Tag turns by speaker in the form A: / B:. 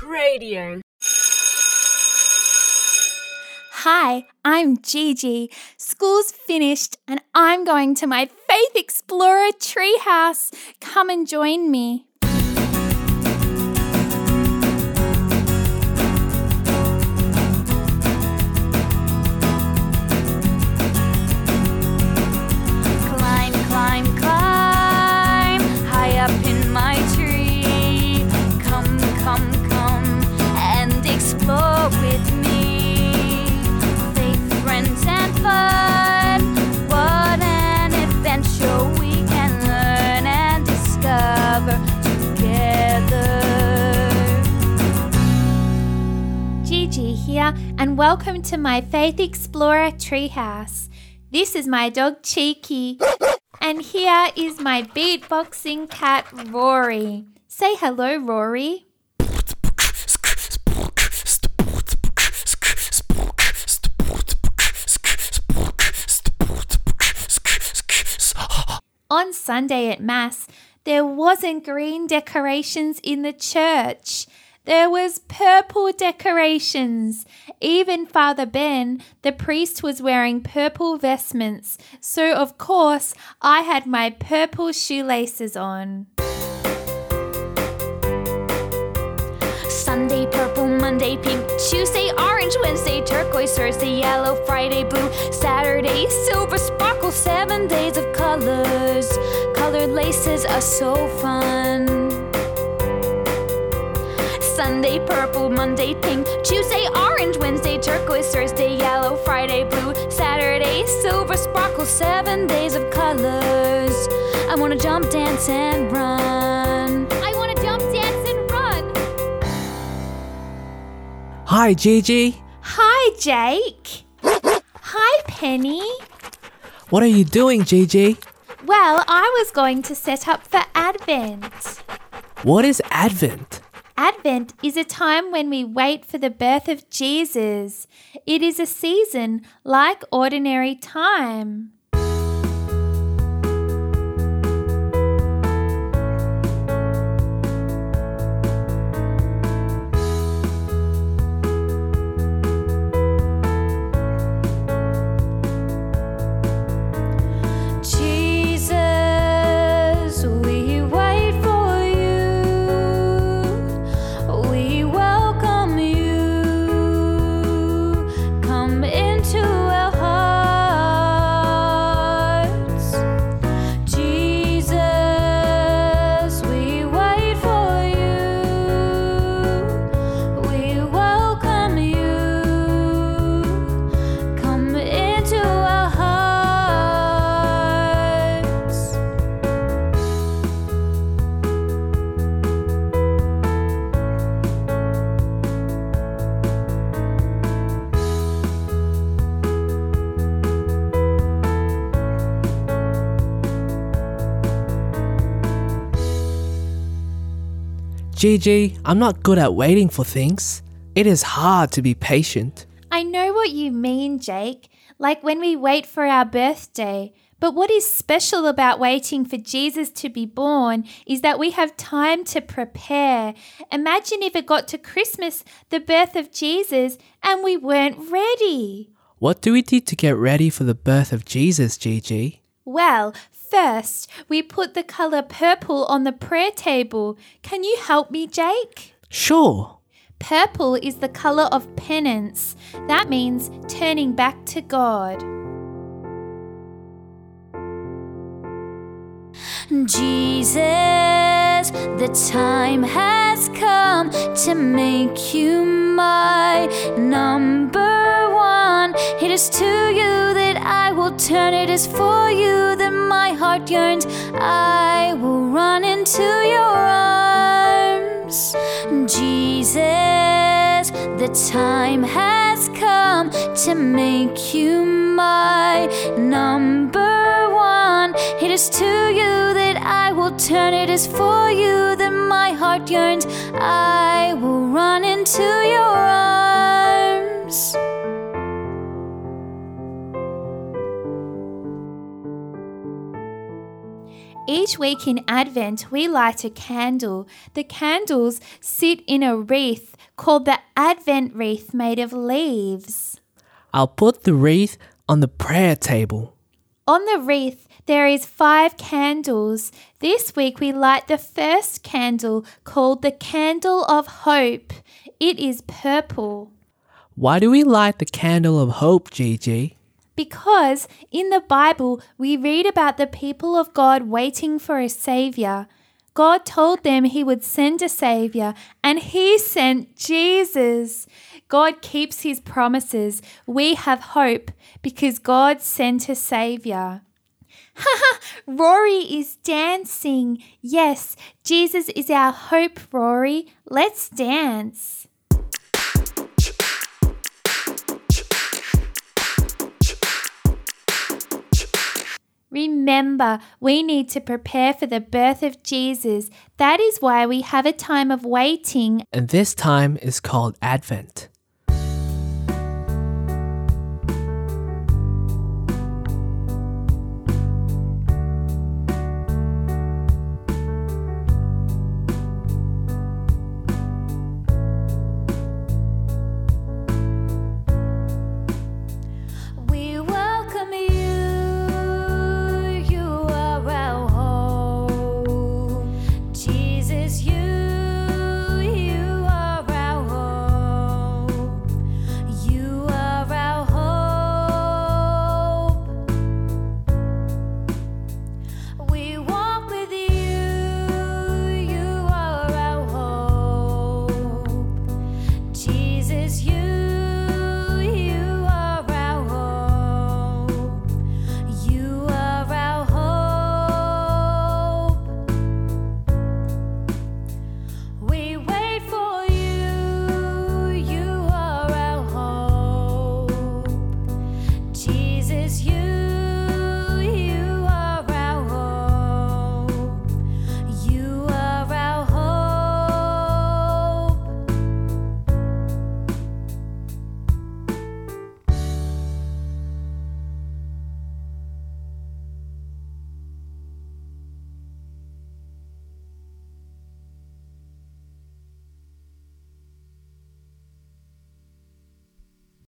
A: Cradio.
B: Hi, I'm Gigi. School's finished and I'm going to my Faith Explorer treehouse. Come and join me.
C: And
B: welcome to my Faith Explorer treehouse. This is my dog Cheeky, and here is my beatboxing cat Rory. Say hello, Rory. On Sunday at Mass, there wasn't green decorations in the church. There was purple decorations. Even Father Ben, the priest, was wearing purple vestments. So, of course, I had my purple shoelaces on.
C: Sunday purple, Monday pink, Tuesday orange, Wednesday turquoise, Thursday yellow, Friday blue, Saturday silver sparkle, seven days of colors. Colored laces are so fun. Sunday purple, Monday pink, Tuesday orange, Wednesday turquoise, Thursday yellow, Friday blue, Saturday silver sparkle, seven days of colors. I wanna jump, dance, and run. I wanna jump, dance, and run.
D: Hi, Gigi.
B: Hi, Jake. Hi, Penny.
D: What are you doing, Gigi?
B: Well, I was going to set up for Advent.
D: What is Advent?
B: Advent is a time when we wait for the birth of Jesus. It is a season like ordinary time.
D: Gigi, I'm not good at waiting for things. It is hard to be patient.
B: I know what you mean, Jake, like when we wait for our birthday. But what is special about waiting for Jesus to be born is that we have time to prepare. Imagine if it got to Christmas, the birth of Jesus, and we weren't ready.
D: What do we do to get ready for the birth of Jesus, Gigi?
B: Well, first, we put the colour purple on the prayer table. Can you help me, Jake?
D: Sure.
B: Purple is the colour of penance. That means turning back to God.
C: Jesus, the time has come to make you my number. It is to you that I will turn, it is for you that my heart yearns. I will run into your arms. Jesus, the time has come to make you my number one. It is to you that I will turn, it is for you that my heart yearns. I will run into
B: week in Advent, we light a candle. The candles sit in a wreath called the Advent wreath made of leaves.
D: I'll put the wreath on the prayer table.
B: On the wreath, there is five candles. This week we light the first candle called the candle of hope. It is purple.
D: Why do we light the candle of hope, Gigi?
B: Because in the Bible we read about the people of God waiting for a Savior. God told them He would send a Savior, and He sent Jesus. God keeps His promises. We have hope because God sent a Savior. Haha, Rory is dancing. Yes, Jesus is our hope, Rory. Let's dance. Remember, we need to prepare for the birth of Jesus. That is why we have a time of waiting.
D: And this time is called Advent. is you.